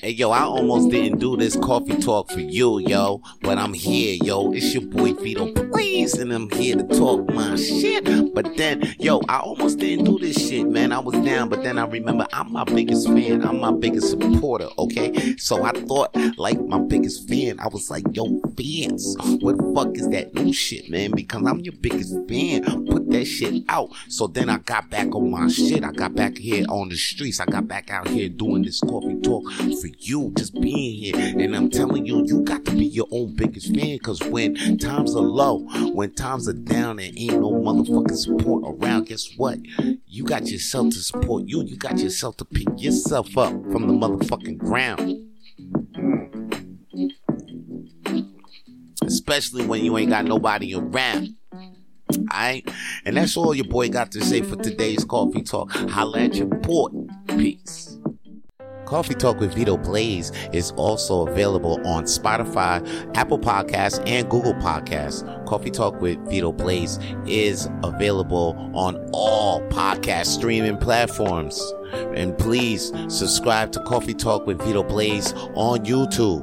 Hey yo, I almost didn't do this coffee talk for you, yo, but I'm here, yo. It's your boy Vito, Blaze, and I'm here to talk my shit. But then, yo, I almost didn't do this shit, man. I was down, but then I remember I'm my biggest fan, I'm my biggest supporter, okay? So I thought, like my biggest fan, I was like, yo, fans, what the fuck is that new shit, man? Because I'm your biggest fan. Put that shit out. So then I got back on my shit. I got back here on the streets. I got back out here doing this coffee talk for you, just being here. And I'm telling you, you got to be your own biggest fan because when times are low, when times are down and ain't no motherfucking support around, guess what? You got yourself to support you. You got yourself to pick yourself up from the motherfucking ground. Especially when you ain't got nobody around. Alright? And that's all your boy got to say for today's Coffee Talk. Holla at your boy. Peace. Coffee Talk with Vito Blaze is also available on Spotify, Apple Podcasts, and Google Podcasts. Coffee Talk with Vito Blaze is available on all podcast streaming platforms. And please subscribe to Coffee Talk with Vito Blaze on YouTube.